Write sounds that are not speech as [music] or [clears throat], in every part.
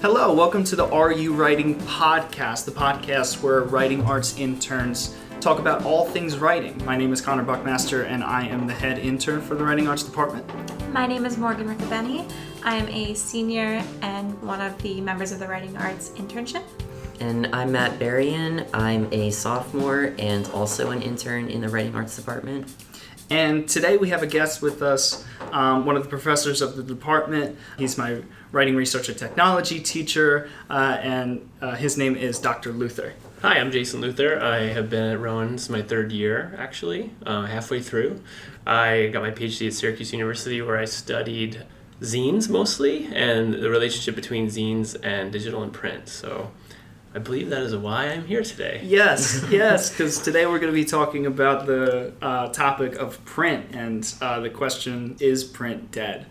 Hello, welcome to the Are You Writing podcast, the podcast where writing arts interns talk about all things writing. My name is Connor Buckmaster, and I am the head intern for the Writing Arts Department. My name is Morgan Riccobeni. I am a senior and one of the members of the Writing Arts internship. And I'm Matt Berrien. I'm a sophomore and also an intern in the Writing Arts Department. And today we have a guest with us, um, one of the professors of the department. He's my writing research and technology teacher, uh, and uh, his name is Dr. Luther. Hi, I'm Jason Luther. I have been at Rowan's my third year, actually, uh, halfway through. I got my PhD at Syracuse University, where I studied zines mostly and the relationship between zines and digital and print. So I believe that is why I'm here today. Yes, [laughs] yes, because today we're going to be talking about the uh, topic of print, and uh, the question is print dead?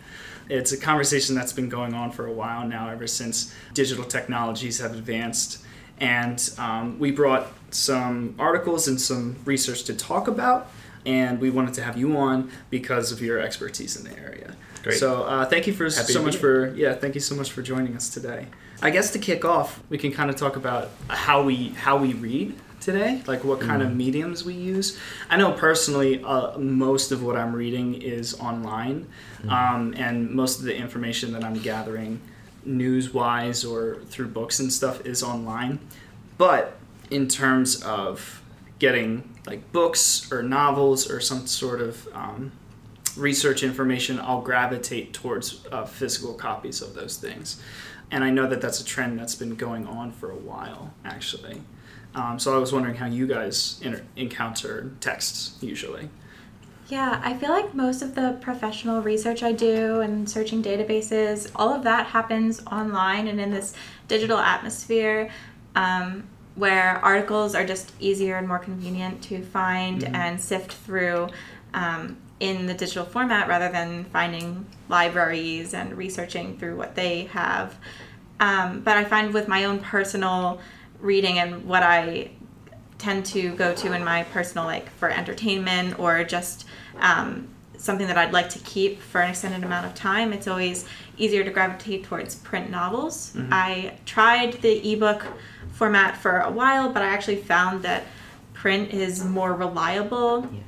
It's a conversation that's been going on for a while now, ever since digital technologies have advanced. And um, we brought some articles and some research to talk about, and we wanted to have you on because of your expertise in the area. Great. So uh, thank you for Happy so much for yeah, thank you so much for joining us today. I guess to kick off, we can kind of talk about how we how we read today, like what kind of mediums we use. I know personally, uh, most of what I'm reading is online, um, and most of the information that I'm gathering, news wise or through books and stuff, is online. But in terms of getting like books or novels or some sort of um, research information, I'll gravitate towards uh, physical copies of those things. And I know that that's a trend that's been going on for a while, actually. Um, so I was wondering how you guys inter- encounter texts usually. Yeah, I feel like most of the professional research I do and searching databases, all of that happens online and in this digital atmosphere um, where articles are just easier and more convenient to find and sift through um, in the digital format rather than finding libraries and researching through what they have. Um, but I find with my own personal reading and what I tend to go to in my personal like for entertainment or just um, something that I'd like to keep for an extended amount of time, it's always easier to gravitate towards print novels. I tried the ebook format for a while, but I actually found that print is more reliable Yeah.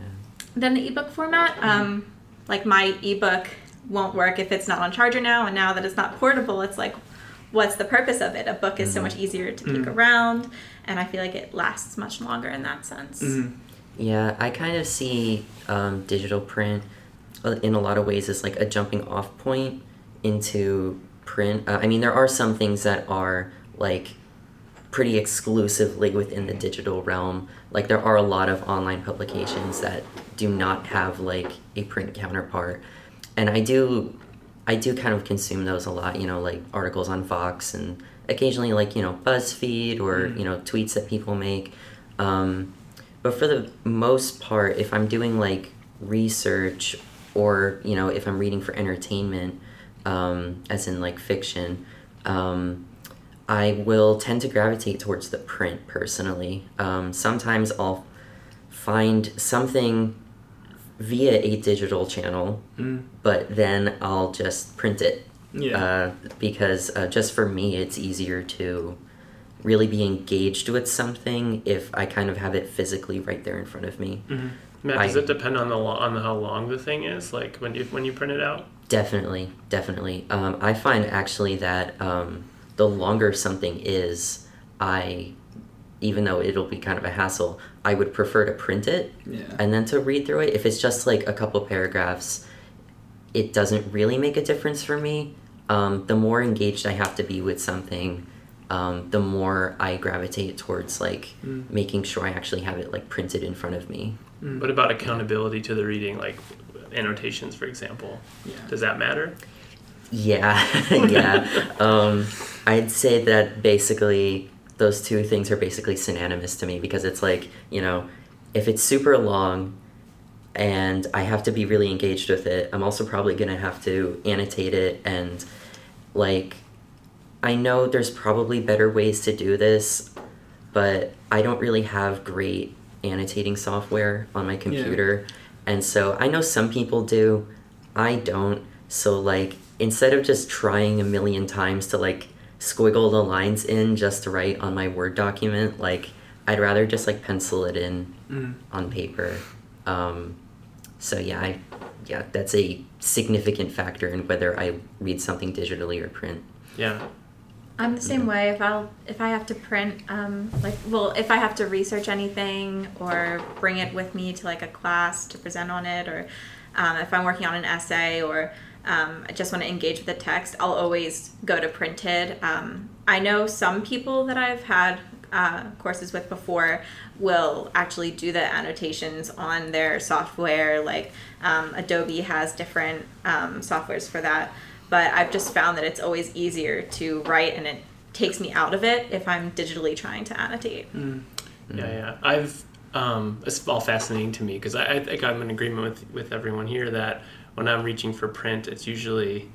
than the ebook format. Um, like my ebook won't work if it's not on charger now, and now that it's not portable, it's like, what's the purpose of it? A book is so much easier to take around, and I feel like it lasts much longer in that sense. Yeah, I kind of see um, digital print uh, in a lot of ways as like a jumping off point into print. Uh, I mean, there are some things that are like pretty exclusively within the digital realm. Like, there are a lot of online publications that do not have like a print counterpart. And I do, I do kind of consume those a lot, you know, like articles on Fox and occasionally like, you know, BuzzFeed or, you know, tweets that people make. Um, but for the most part, if I'm doing like research or, you know, if I'm reading for entertainment, um, as in like fiction, um, I will tend to gravitate towards the print personally. Um, sometimes I'll find something via a digital channel, but then I'll just print it. Yeah. Uh, because uh, just for me, it's easier to really be engaged with something if I kind of have it physically right there in front of me. Matt, does I- it depend on the lo- on how long the thing is? Like when you when you print it out? Definitely, definitely. Um, I find actually that um, the longer something is, I, even though it'll be kind of a hassle, I would prefer to print it Yeah. and then to read through it. If it's just like a couple paragraphs, it doesn't really make a difference for me. Um, the more engaged I have to be with something, um, the more I gravitate towards like making sure I actually have it like printed in front of me. What about accountability to the reading, like annotations, for example? Yeah. Does that matter? Yeah, [laughs] yeah. [laughs] um, I'd say that basically those two things are basically synonymous to me because it's like, you know, if it's super long and I have to be really engaged with it, I'm also probably going to have to annotate it and like I know there's probably better ways to do this, but I don't really have great annotating software on my computer. And so I know some people do. I don't. So like instead of just trying a million times to like squiggle the lines in just to write on my Word document. Like I'd rather just like pencil it in Mm. on paper. Um, so yeah, I yeah, that's a significant factor in whether I read something digitally or print. Yeah. I'm the same way. If I'll if I have to print, um, like, well, if I have to research anything or bring it with me to like a class to present on it, or um, if I'm working on an essay or um, I just want to engage with the text, I'll always go to printed. Um, I know some people that I've had uh, courses with before will actually do the annotations on their software. Like um, Adobe has different um, softwares for that but I've just found that it's always easier to write and it takes me out of it if I'm digitally trying to annotate. Mm. Yeah, yeah. I've um, it's all fascinating to me because I, I think I'm in agreement with with everyone here that when I'm reaching for print, it's usually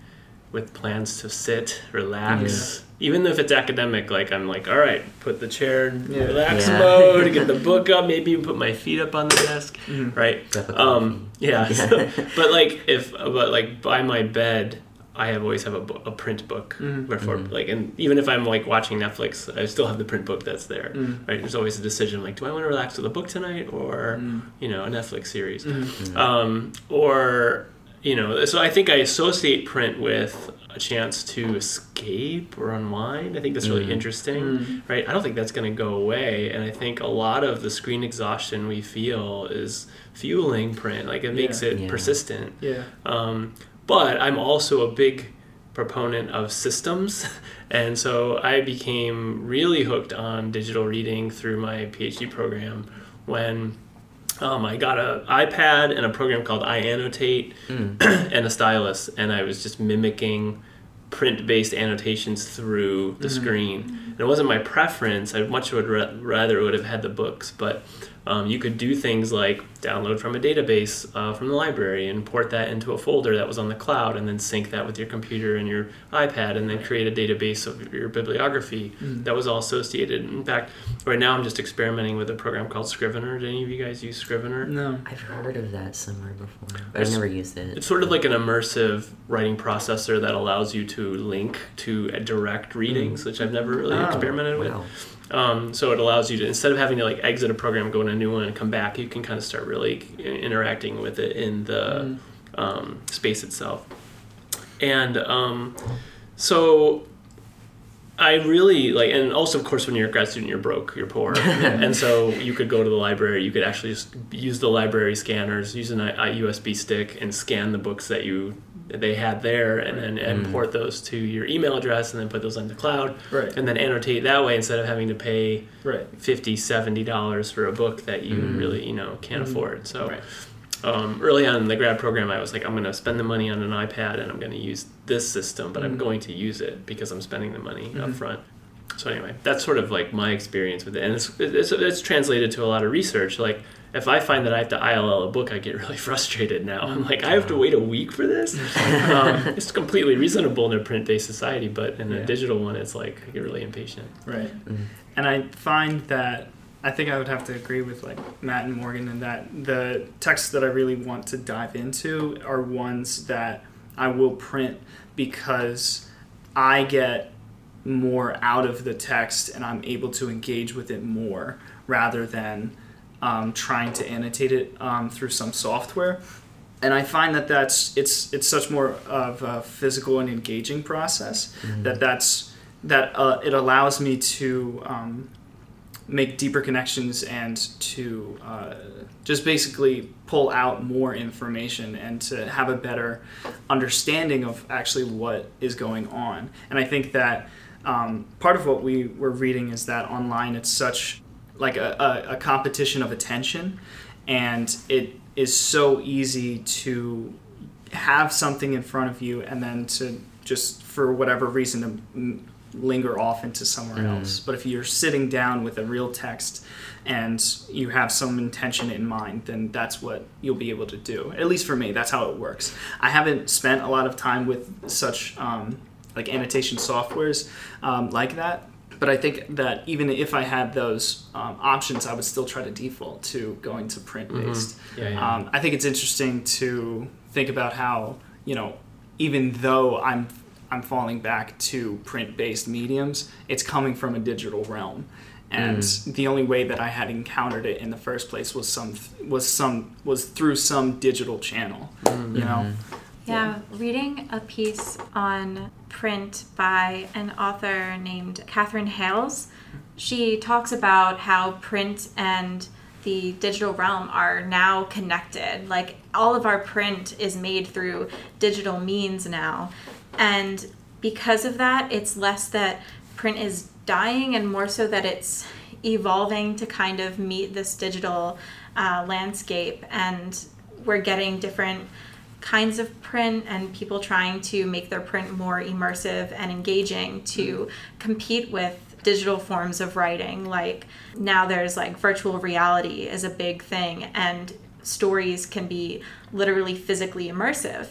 with plans to sit, relax. Even if it's academic, like I'm like, all right, put the chair in Yeah. relax Yeah. mode, get the [laughs] book up, maybe even put my feet up on the desk, Mhm. right? Um, yeah. Yeah. [laughs] so- but like if but like by my bed, I have always have a, a print book Mhm. before Mhm. like and even if I'm like watching Netflix, I still have the print book that's there. Mm. Right? There's always a decision like, do I want to relax with a book tonight or Mm. you know a Netflix series, Mhm. Mm. um, or you know. So I think I associate print with a chance to escape or unwind. I think that's really Mm. interesting Mm. right? I don't think that's going to go away, and I think a lot of the screen exhaustion we feel is fueling print. Like it makes Yeah. it Yeah. persistent. Yeah. Um, but I'm also a big proponent of systems, [laughs] and so I became really hooked on digital reading through my PhD program when. Um, I got an iPad and a program called iAnnotate Mm. [clears throat] and a stylus, and I was just mimicking print-based annotations through the Mhm. screen. And it wasn't my preference. I much would ra- rather would have had the books, but um, you could do things like download from a database uh, from the library and port that into a folder that was on the cloud, and then sync that with your computer and your iPad, and then create a database of your bibliography Mm. that was all associated. In fact, right now I'm just experimenting with a program called Scrivener. Did any of you guys use Scrivener? No. I've heard of that somewhere before, but It's- I've never used it. It's sort of like an immersive writing processor that allows you to link to direct readings, which I've never really Oh, experimented with. Wow. Um, so it allows you to instead of having to like exit a program, go in a new one, and come back, you can kind of start really interacting with it in the Mm. um, space itself. And um, so I really like, and also of course when you're a grad student, you're broke, you're poor, [laughs] and so you could go to the library. You could actually just use the library scanners, use an a USB stick, and scan the books that you they had there, and then Mm. import those to your email address, and then put those on the cloud, Right. and then annotate that way instead of having to pay Right. 50 70 dollars for a book that you Mm. really you know can't Mhm. afford so Right. um, early on in the grad program i was like i'm going to spend the money on an ipad and i'm going to use this system but i'm Mhm. going to use it because i'm spending the money up Mhm. front so anyway that's sort of like my experience with it and it's, it's, it's translated to a lot of research like if i find that i have to ill a book i get really [laughs] frustrated now i'm like i have to wait a week for this [laughs] um, it's completely reasonable in a print-based society but in a Yeah. digital one it's like i get really impatient Right. Mm. And I find that I think I would have to agree with like Matt and Morgan in that the texts that I really want to dive into are ones that I will print because I get more out of the text and I'm able to engage with it more rather than um, trying to annotate it um, through some software. And I find that that's it's it's such more of a physical and engaging process that that's that uh, it allows me to um, make deeper connections and to uh, just basically pull out more information and to have a better understanding of actually what is going on. And I think that um, part of what we were reading is that online it's such like a, a, a competition of attention, and it is so easy to have something in front of you and then to just for whatever reason to m- linger off into somewhere Mm. else. But if you're sitting down with a real text and you have some intention in mind, then that's what you'll be able to do. At least for me, that's how it works. I haven't spent a lot of time with such um, like annotation softwares um, like that. But I think that even if I had those um, options, I would still try to default to going to print based. yeah, yeah. Um, I think it's interesting to think about how you know, even though I'm I'm falling back to print based mediums, it's coming from a digital realm. And the only way that I had encountered it in the first place was some was some was through some digital channel, you know. Yeah, reading a piece on print by an author named Katherine Hayles, she talks about how print and the digital realm are now connected. Like all of our print is made through digital means now. And because of that, it's less that print is dying and more so that it's evolving to kind of meet this digital uh, landscape. And we're getting different kinds of print and people trying to make their print more immersive and engaging to mm-hmm. compete with digital forms of writing. Like now there's like virtual reality is a big thing and stories can be literally physically immersive.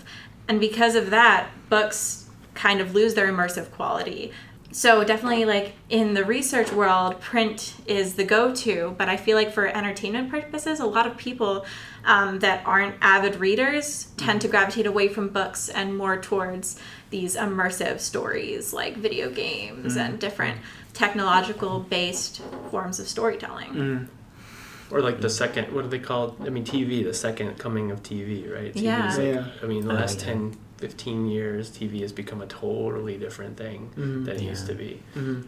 And because of that books kind of lose their immersive quality. So definitely like in the research world print is the go-to but i feel like for entertainment purposes a lot of people um, that aren't avid readers tend to gravitate away from books and more towards these immersive stories like video games and different technological based forms of storytelling Or like the second, what do they call? I mean, TV, the second coming of TV, right? TV Yeah. is like- Yeah. I mean, the Oh, last yeah. 10, 15 years, TV has become a totally different thing Mhm. than it used to be. Mhm.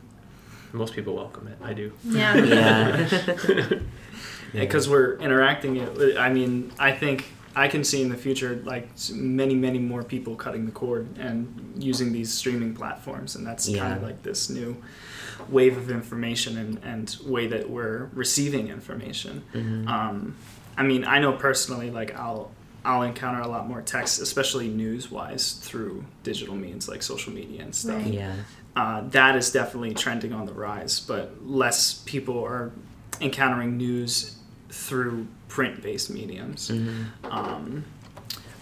Most people welcome it. I do. yeah Yeah. [laughs] [laughs] [laughs] because we're interacting it i mean i think i can see in the future like many many more people cutting the cord and using these streaming platforms and that's kind of like this new wave of information and, and way that we're receiving information Mhm. um, i mean i know personally like i'll i'll encounter a lot more text especially news wise through digital means like social media and stuff Right. yeah. uh, that is definitely trending on the rise, but less people are encountering news through print based mediums. Mhm. Um,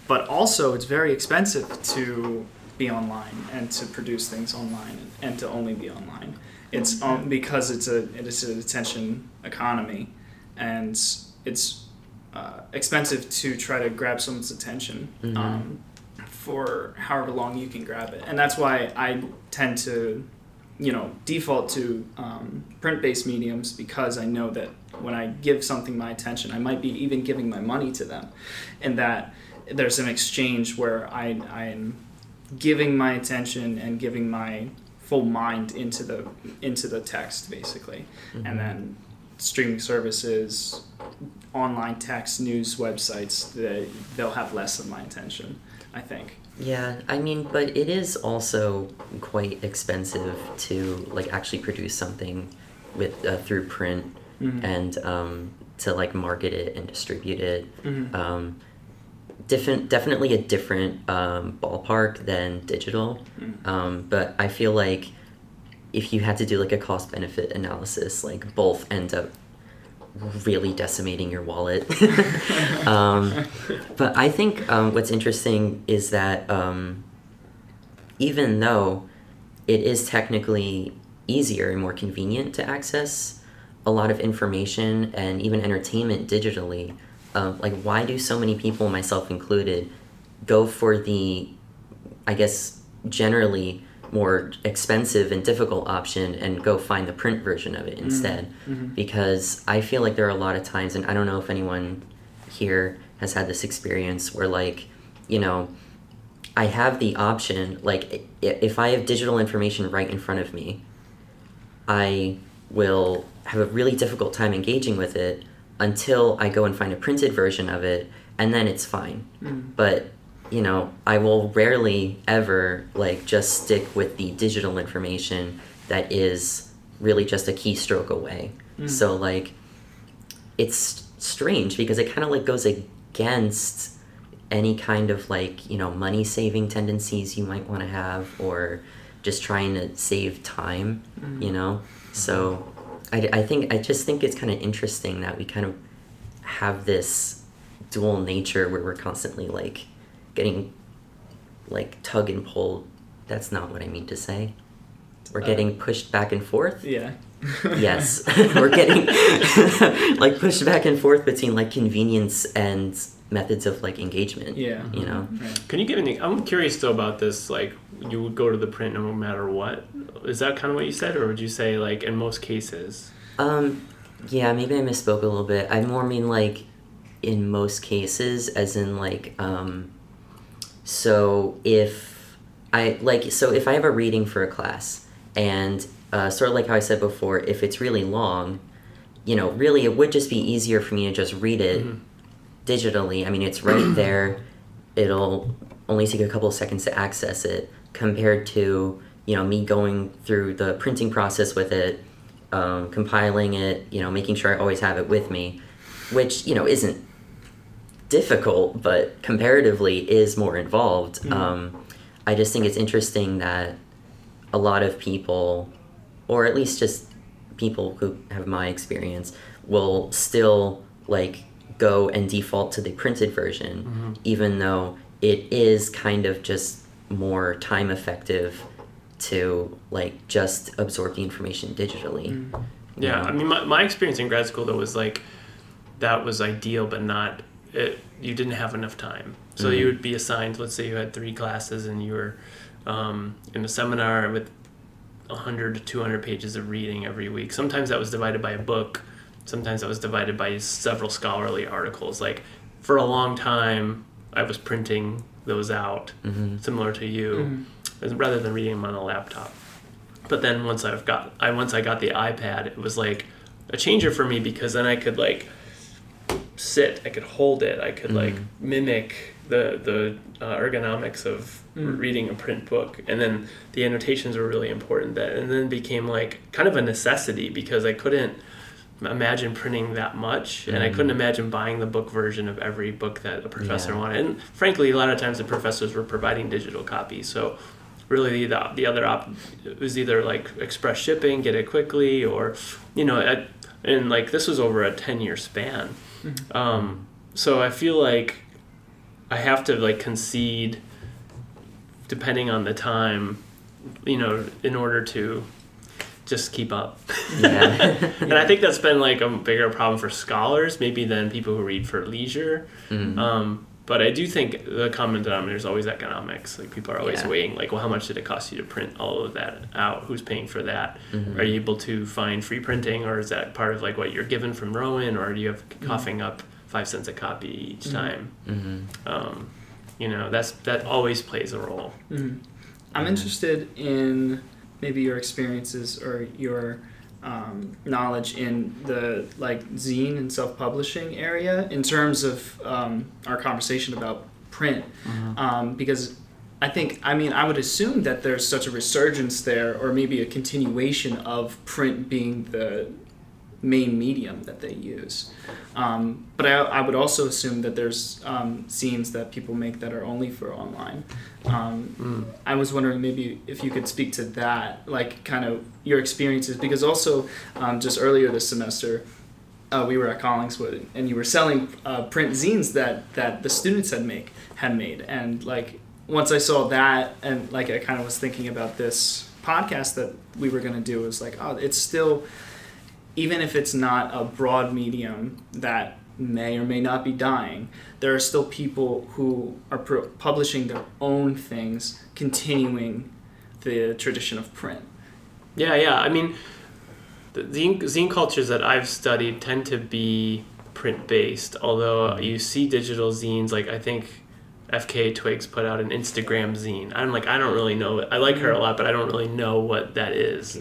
but also, it's very expensive to be online and to produce things online and, and to only be online. It's um, because it's a it is an attention economy, and it's uh, expensive to try to grab someone's attention. Mhm. Um, for however long you can grab it. And that's why I tend to, you know, default to um, print based mediums because I know that when I give something my attention, I might be even giving my money to them. And that there's an exchange where I, I'm giving my attention and giving my full mind into the into the text basically. And then streaming services online text news websites they, they'll have less of my attention i think Yeah, I mean, but it is also quite expensive to like actually produce something with uh, through print Mhm. and um, to like market it and distribute it. Mhm. Um, different, definitely a different um, ballpark than digital. Mm. Um, but I feel like if you had to do like a cost benefit analysis, like both end up really decimating your wallet. [laughs] um, but I think um, what's interesting is that um, even though it is technically easier and more convenient to access a lot of information and even entertainment digitally, um, like why do so many people, myself included, go for the, I guess, generally more expensive and difficult option and go find the print version of it instead? Mhm. Because I feel like there are a lot of times, and I don't know if anyone here has had this experience where, like, you know, I have the option, like, if I have digital information right in front of me, I will have a really difficult time engaging with it until I go and find a printed version of it, and then it's fine. Mm. But you know, I will rarely ever like just stick with the digital information that is really just a keystroke away. Mm. So like, it's strange because it kind of like goes against any kind of like you know money saving tendencies you might want to have or just trying to save time you know so I, I think i just think it's kind of interesting that we kind of have this dual nature where we're constantly like getting like tug and pull that's not what i mean to say we're Uh, getting pushed back and forth yeah [laughs] yes [laughs] we're getting [laughs] like pushed back and forth between like convenience and methods of like engagement. Yeah. You know. Right. Can you give any? I'm curious though about this. Like, you would go to the print no matter what. Is that kind of what you said, or would you say like in most cases? Um, yeah, maybe I misspoke a little bit. I more mean like in most cases, as in like, um, so if I like, so if I have a reading for a class, and uh, sort of like how I said before, if it's really long, you know, really it would just be easier for me to just read it digitally. I mean, it's right [clears throat] there. It'll only take a couple of seconds to access it compared to, you know, me going through the printing process with it, um, compiling it, you know, making sure I always have it with me, which, you know, isn't difficult, but comparatively is more involved. Mm-hmm. Um, I just think it's interesting that a lot of people, or at least just people who have my experience, will still like go and default to the printed version, mm-hmm. even though it is kind of just more time effective to like just absorb the information digitally. you Yeah, know? I mean, my, my experience in grad school though was like that was ideal, but not it. You didn't have enough time, so mm-hmm. you would be assigned. Let's say you had three classes and you were um, in a seminar with 100 to 200 pages of reading every week. Sometimes that was divided by a book. Sometimes that was divided by several scholarly articles. Like for a long time, I was printing those out, mm-hmm. similar to you, mm-hmm. as- rather than reading them on a laptop. But then once I've got, I once I got the iPad, it was like a changer for me because then I could like sit, I could hold it, I could like mm. mimic the the uh, ergonomics of mm. reading a print book, and then the annotations were really important. That and then became like kind of a necessity because I couldn't imagine printing that much, and I couldn't mm. imagine buying the book version of every book that a professor Yeah. wanted. And frankly, a lot of times the professors were providing digital copies, so really the, the other op was either like express shipping, get it quickly, or you know, at, and like this was over a ten year span. Um, so I feel like I have to like concede, depending on the time, you know, in order to just keep up. Yeah. [laughs] and I think that's been like a bigger problem for scholars, maybe than people who read for leisure. Mm. Um, but I do think the common denominator is always economics. Like people are always Yeah. weighing, like, well, how much did it cost you to print all of that out? Who's paying for that? Mhm. Are you able to find free printing, or is that part of like what you're given from Rowan, or do you have coughing up five cents a copy each Mhm. time? Mhm. Um, you know, that's that always plays a role. Mhm. I'm interested in maybe your experiences or your um, knowledge in the like zine and self-publishing area in terms of um, our conversation about print, um, because I think I mean I would assume that there's such a resurgence there, or maybe a continuation of print being the main medium that they use. Um, but I, I would also assume that there's um, zines that people make that are only for online. Um, Mm. I was wondering maybe if you could speak to that, like kind of your experiences, because also um, just earlier this semester, uh, we were at Collingswood and you were selling uh, print zines that, that the students had make had made, and like once I saw that, and like I kind of was thinking about this podcast that we were gonna do, it was like oh, it's still even if it's not a broad medium that may or may not be dying, there are still people who are pro- publishing their own things, continuing the tradition of print. Yeah, yeah. I mean, the zine, zine cultures that I've studied tend to be print based, although you see digital zines. Like I think FKA twigs put out an Instagram zine. I'm like, I don't really know. I like her a lot, but I don't really know what that is.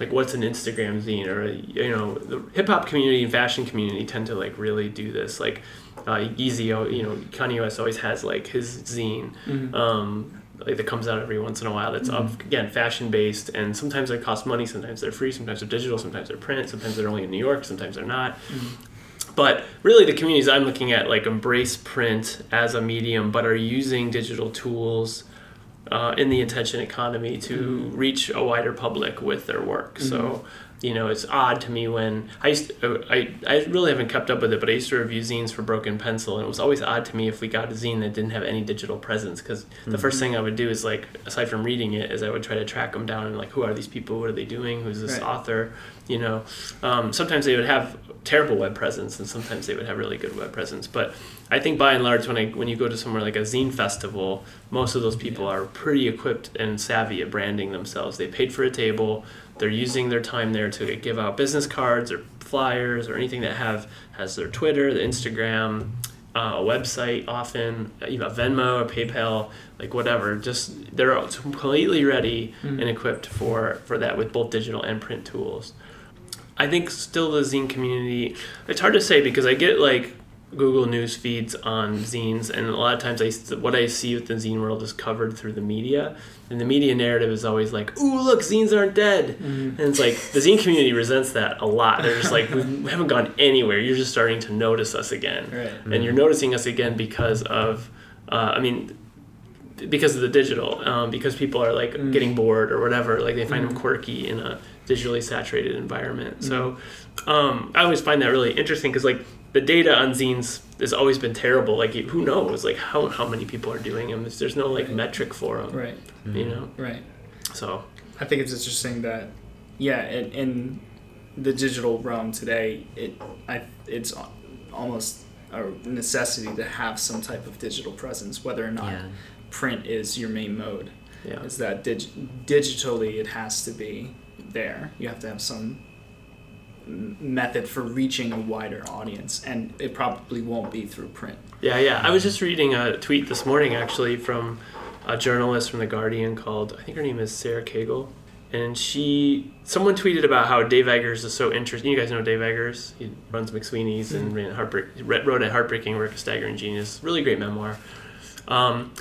Like, what's an Instagram zine? Or you know, the hip hop community and fashion community tend to like really do this. Like, uh, Yeezy, you know, Kanye West always has like his zine um, like that comes out every once in a while. That's up again fashion based, and sometimes they cost money. Sometimes they're free. Sometimes they're digital. Sometimes they're print. Sometimes they're only in New York. Sometimes they're not. But really, the communities I'm looking at like embrace print as a medium, but are using digital tools uh, in the attention economy to reach a wider public with their work. So you know, it's odd to me when I used to, I I really haven't kept up with it, but I used to review zines for Broken Pencil, and it was always odd to me if we got a zine that didn't have any digital presence, because the first thing I would do is like, aside from reading it, is I would try to track them down and like, who are these people? What are they doing? Who's this Right. author? You know, um, sometimes they would have terrible web presence, and sometimes they would have really good web presence. But I think by and large, when I when you go to somewhere like a zine festival, most of those people are pretty equipped and savvy at branding themselves. They paid for a table. They're using their time there to give out business cards or flyers or anything that have has their Twitter, the Instagram, uh, a website, often even a Venmo or PayPal, like whatever. Just they're completely ready and equipped for for that with both digital and print tools. I think still the zine community. It's hard to say because I get like Google News feeds on zines, and a lot of times I what I see with the zine world is covered through the media, and the media narrative is always like, "Ooh, look, zines aren't dead," and it's like the zine community resents that a lot. They're just like, "We [laughs] haven't gone anywhere. You're just starting to notice us again, Right. and you're noticing us again because of, uh, I mean." Because of the digital, um, because people are like Mm. getting bored or whatever, like they find them Mm. quirky in a digitally saturated environment. So um, I always find that really interesting because like the data on zines has always been terrible. Like who knows like how, how many people are doing them? There's, there's no like Right. metric for them. Right. You mm-hmm. know. Right. So I think it's interesting that, yeah, in, in the digital realm today, it I it's almost a necessity to have some type of digital presence, whether or not Yeah. print is your main mode. yeah. Is that dig- digitally it has to be there. You have to have some m- method for reaching a wider audience, and it probably won't be through print. Yeah, yeah. I was just reading a tweet this morning actually from a journalist from The Guardian called, I think her name is Sarah Cagle. And she, someone tweeted about how Dave Eggers is so interesting. You guys know Dave Eggers. He runs McSweeney's and ran Heartbreak, wrote a Heartbreaking Work of Staggering Genius. Really great memoir. Um,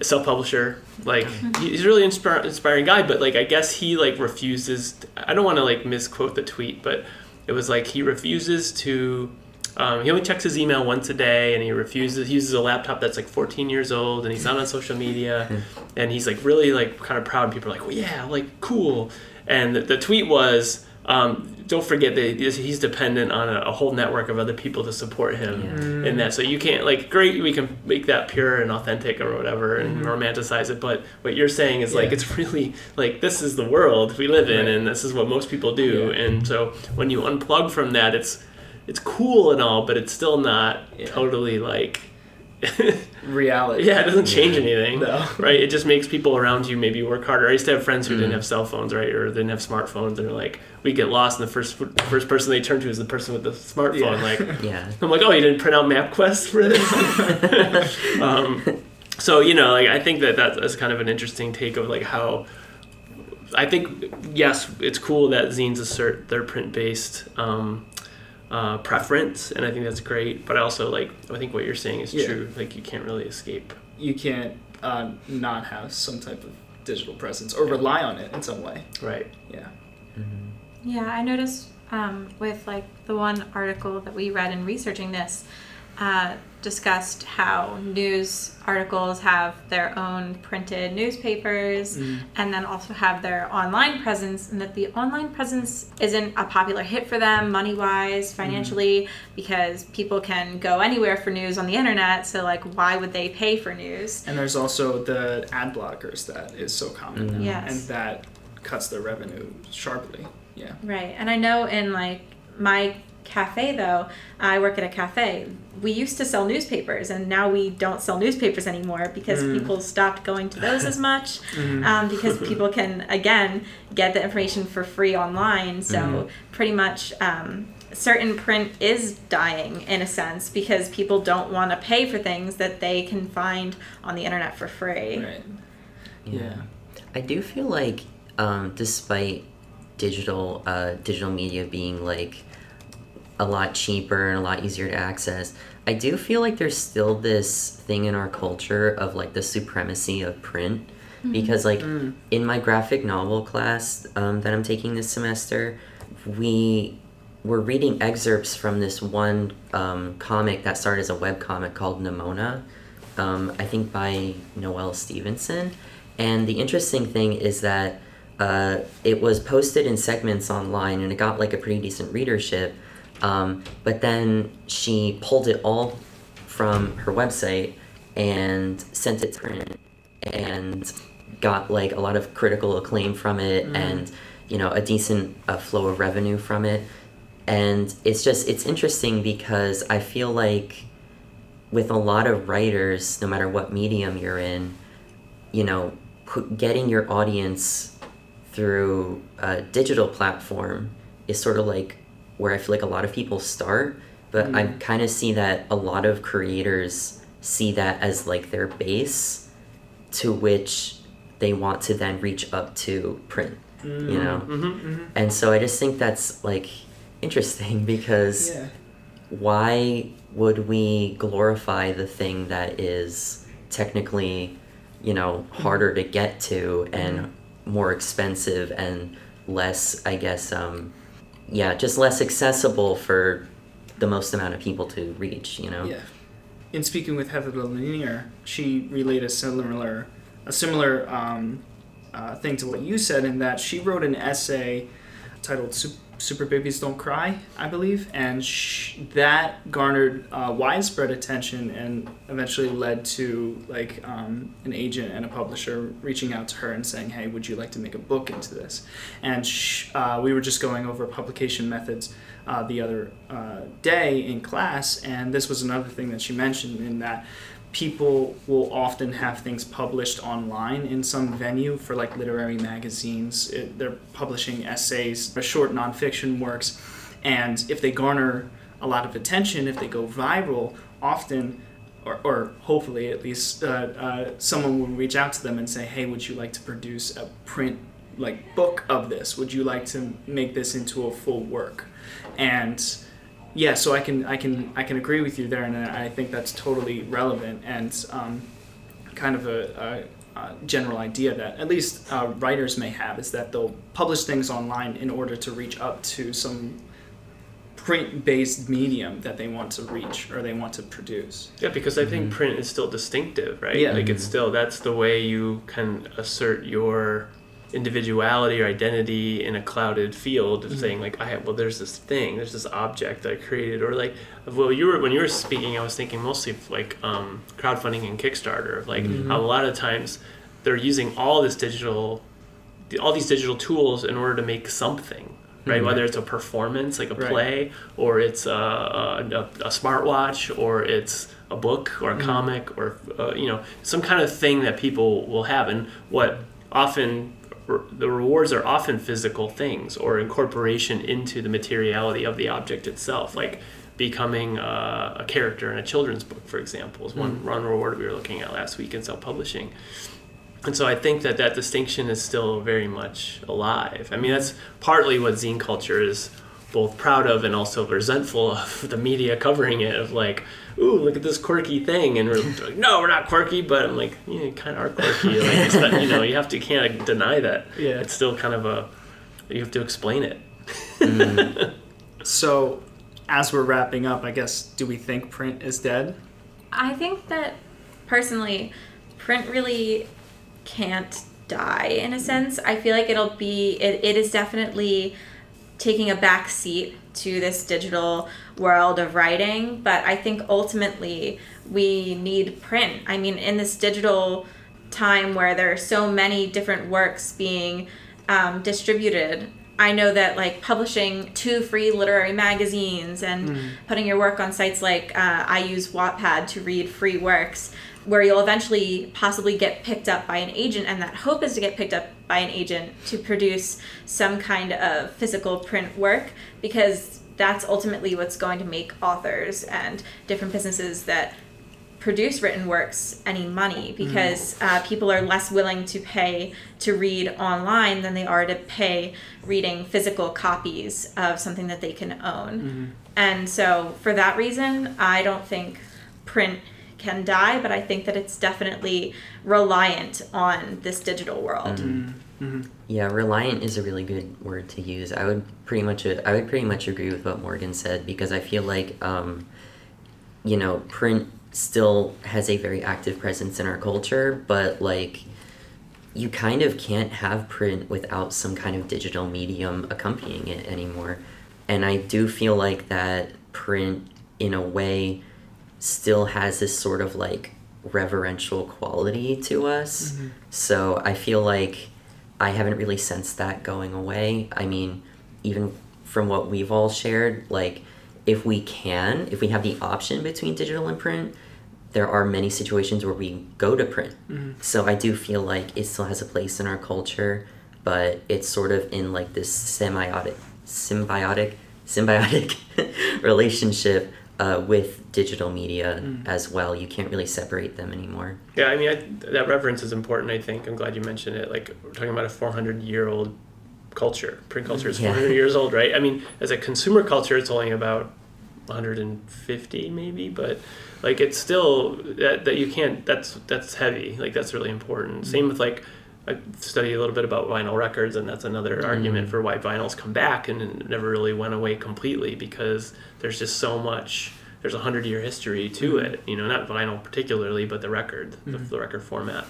self publisher. Like he- he's a really inspir- inspiring guy, but like I guess he like refuses. I don't want to like misquote the tweet, but it was like he refuses to. Um, he only checks his email once a day, and he refuses. He uses a laptop that's like 14 years old, and he's not on social media, and he's like really like kind of proud. and People are like, "Well, yeah, like cool." And the, the tweet was, um, "Don't forget that he's he's dependent on a, a whole network of other people to support him Yeah. in that. So you can't like great. We can make that pure and authentic or whatever, and romanticize it. But what you're saying is like it's [laughs] really like this is the world we live in, Right. and this is what most people do. Yeah. And so when you unplug from that, it's it's cool and all, but it's still not Yeah. totally like. [laughs] Reality. Yeah, it doesn't change anything, No. right? It just makes people around you maybe work harder. I used to have friends who didn't Mhm. have cell phones, right, or didn't have smartphones, and they're like, we get lost, and the first first person they turn to is the person with the smartphone. Yeah. Like, [laughs] Yeah. I'm like, oh, you didn't print out MapQuest for this? [laughs] um, so you know, like I think that that- that's kind of an interesting take of like how. I think yes, it's cool that zines assert their print-based um, uh, preference, and I think that's great. But I also like I think what you're saying is Yeah. true. Like you can't really escape. You can't uh, not have some type of digital presence or rely on it in some way. Right. Yeah. Mhm. Yeah, I noticed um, with like the one article that we read in researching this uh, discussed how news articles have their own printed newspapers mm. and then also have their online presence, and that the online presence isn't a popular hit for them money wise, mm. financially, because people can go anywhere for news on the internet. So, like, why would they pay for news? And there's also the ad blockers that is so common mm. now, Yes. and that cuts their revenue sharply. Yeah. Right. And I know in like my cafe though, I work at a cafe. We used to sell newspapers and now we don't sell newspapers anymore because Mm. people stopped going to those as much. [laughs] Mhm. Um, because people can again get the information for free online. So Mhm. pretty much um, certain print is dying in a sense because people don't want to pay for things that they can find on the internet for free. Right. Yeah. I do feel like, um, despite digital uh, digital media being like a lot cheaper and a lot easier to access, I do feel like there's still this thing in our culture of like the supremacy of print. Because like Mm. in my graphic novel class um, that I'm taking this semester, we were reading excerpts from this one um, comic that started as a web comic called Nimona, um, I think by Noelle Stevenson. And the interesting thing is that uh, it was posted in segments online and it got like a pretty decent readership. Um, but then she pulled it all from her website and sent it to print and got like a lot of critical acclaim from it and you know a decent uh, flow of revenue from it. And it's just it's interesting because i feel like with a lot of writers no matter what medium you're in you know getting your audience through a digital platform is sort of like where i feel like a lot of people start but i kind of see that a lot of creators see that as like their base to which they want to then reach up to print you know Mm-hmm. and so i just think that's like interesting [laughs] because Yeah. why would we glorify the thing that is technically you know harder to get to and more expensive and less i guess um yeah just less accessible for the most amount of people to reach you know Yeah. In speaking with Heather Lanier, she relayed a similar, a similar um, uh, thing to what you said in that she wrote an essay titled "Sup- "Super Babies Don't Cry," I believe, and sh- that garnered uh, widespread attention and eventually led to like um, an agent and a publisher reaching out to her and saying, "Hey, would you like to make a book into this?" And sh- uh, we were just going over publication methods uh, the other uh, day in class, and this was another thing that she mentioned in that people will often have things published online in some venue for like literary magazines. It, they're publishing essays, or short nonfiction works, and if they garner a lot of attention, if they go viral, often. Or, or hopefully, at least, uh, uh, someone will reach out to them and say, "Hey, would you like to produce a print like book of this? Would you like to make this into a full work?" and yeah so i can i can i can agree with you there and i think that's totally relevant and um, kind of a, a, a general idea that at least uh, writers may have is that they'll publish things online in order to reach up to some print-based medium that they want to reach or they want to produce Yeah, because I think print is still distinctive, right? Yeah. Like it's still that's the way you can assert your individuality or identity in a clouded field of saying like I have well there's this thing, there's this object that I created or like well you were when you were speaking I was thinking mostly of like um, crowdfunding and Kickstarter of like how a lot of times they're using all this digital all these digital tools in order to make something right? Whether it's a performance like a Right. play or it's a, a, a, smartwatch or it's a book or a comic or uh, you know some kind of thing that people will have. And what often the rewards are often physical things or incorporation into the materiality of the object itself like becoming uh, a character in a children's book for example is one, one reward we were looking at last week in self-publishing and so I think that that distinction is still very much alive. I mean, that's partly what zine culture is both proud of and also resentful of [laughs] the media covering it. Of like, ooh, look at this quirky thing, and we're like, [laughs] no, we're not quirky, but I'm like, yeah, you kind of are quirky. Like, it's not, you know, you have to you can't deny that. Yeah. it's still kind of a you have to explain it. [laughs] so as we're wrapping up i guess do we think print is dead I think that personally, print really can't die in a sense. I feel like it'll be, it, it is definitely taking a back seat to this digital world of writing, but I think ultimately we need print. I mean, in this digital time where there are so many different works being um, distributed. I know that like publishing two free literary magazines and putting your work on sites like uh, I use Wattpad to read free works, where you'll eventually possibly get picked up by an agent, and that hope is to get picked up by an agent to produce some kind of physical print work because that's ultimately what's going to make authors and different businesses that produce written works any money because uh, people are less willing to pay to read online than they are to pay reading physical copies of something that they can own. And so, for that reason, I don't think print can die, but I think that it's definitely reliant on this digital world. Yeah, reliant is a really good word to use. I would pretty much I would pretty much agree with what Morgan said because I feel like um, you know print still has a very active presence in our culture, but like you kind of can't have print without some kind of digital medium accompanying it anymore. And I do feel like that print, in a way, still has this sort of like reverential quality to us. Mm-hmm. So I feel like I haven't really sensed that going away. I mean, even from what we've all shared, like if we can, if we have the option between digital and print, there are many situations where we go to print. Mm-hmm. So I do feel like it still has a place in our culture, but it's sort of in like this semiotic, symbiotic, symbiotic [laughs] relationship uh, with digital media Mm. as well. You can't really separate them anymore. Yeah, I mean I, that reference is important. I think I'm glad you mentioned it. Like we're talking about a 400 year old culture. Print culture is Yeah. 400 years old, right? I mean, as a consumer culture, it's only about 150 maybe, but like it's still that, that you can't. That's that's heavy. Like that's really important. Same with like. I studied a little bit about vinyl records, and that's another mm-hmm. argument for why vinyls come back and never really went away completely because there's just so much. There's a hundred year history to mm-hmm. it, you know, not vinyl particularly, but the record, the, mm-hmm. the record format.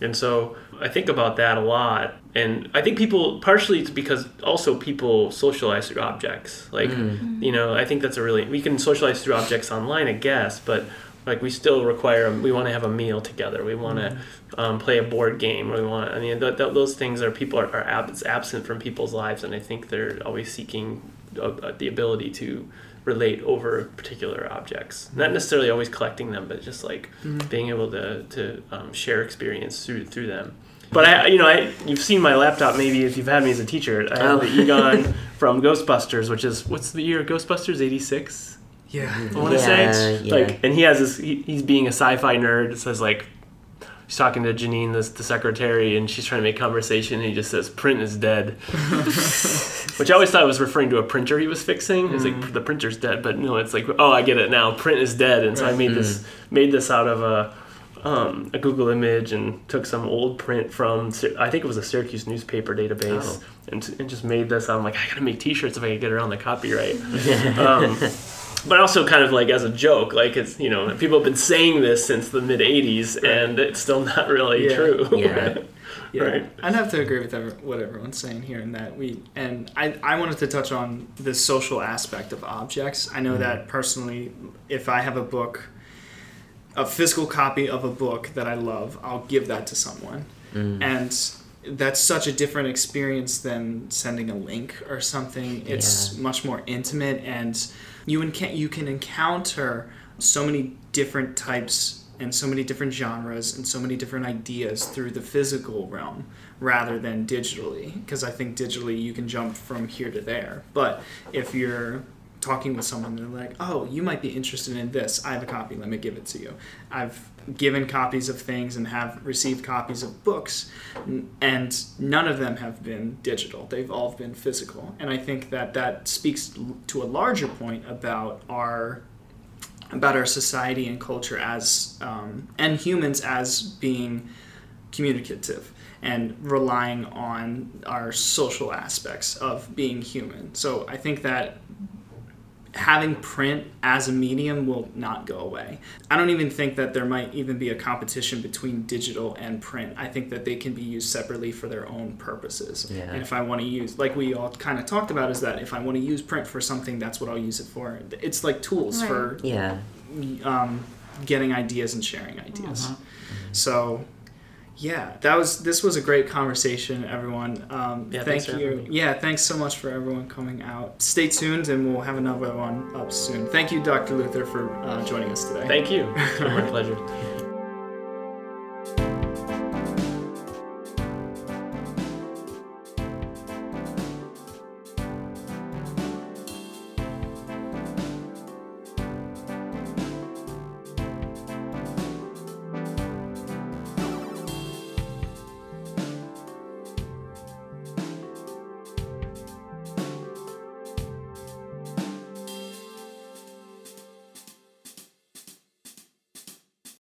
And so I think about that a lot. And I think people, partially it's because also people socialize through objects. Like, you know, I think that's a really, we can socialize through objects online, I guess, but like we still require, we want to have a meal together. We want to um, play a board game. We want, I mean, th- th- those things are, people are, are ab- it's absent from people's lives. And I think they're always seeking uh, uh, the ability to relate over particular objects. Not necessarily always collecting them, but just like being able to, to um, share experience through through them. But I, you know, I you've seen my laptop maybe if you've had me as a teacher. I have Oh. the Egon [laughs] from Ghostbusters, which is what's the year Ghostbusters? Eighty six. Yeah. I want to Yeah, say yeah. like, and he has this. He, he's being a sci-fi nerd. It says like. He's talking to Janine, the, the secretary, and she's trying to make conversation. And he just says, "Print is dead," [laughs] which I always thought was referring to a printer he was fixing. It's like the printer's dead, but no, it's like, oh, I get it now. Print is dead, and so I made this made this out of a um, a Google image and took some old print from I think it was a Syracuse newspaper database, Oh. and, and just made this. I'm like, I gotta make T-shirts if I can get around the copyright. [laughs] um, but also kind of like as a joke, like it's you know people have been saying this since the mid '80s, and it's still not really Yeah. true. Yeah. [laughs] Yeah, Right. I'd have to agree with what everyone's saying here in that we and I, I wanted to touch on the social aspect of objects. I know that personally, if I have a book, a physical copy of a book that I love, I'll give that to someone, Mm. and that's such a different experience than sending a link or something. It's Yeah. much more intimate, and you can you can encounter so many different types and so many different genres and so many different ideas through the physical realm rather than digitally because i think digitally you can jump from here to there. But if you're talking with someone they're like oh you might be interested in this. I have a copy. Let me give it to you. I've given copies of things and have received copies of books and none of them have been digital they've all been physical and i think that that speaks to a larger point about our about our society and culture as um, and humans as being communicative and relying on our social aspects of being human. So I think that having print as a medium will not go away. I don't even think that there might even be a competition between digital and print. I think that they can be used separately for their own purposes. Yeah. And if I want to use, like we all kind of talked about, is that if I want to use print for something, that's what I'll use it for. It's like tools Right. for Yeah. um, getting ideas and sharing ideas. So, yeah, that was this was a great conversation, everyone. Um, Yeah, thank you. Yeah, thanks so much for everyone coming out. Stay tuned, and we'll have another one up soon. Thank you, Dr. Luther, for uh, joining us today. Thank you. It's been my [laughs] pleasure.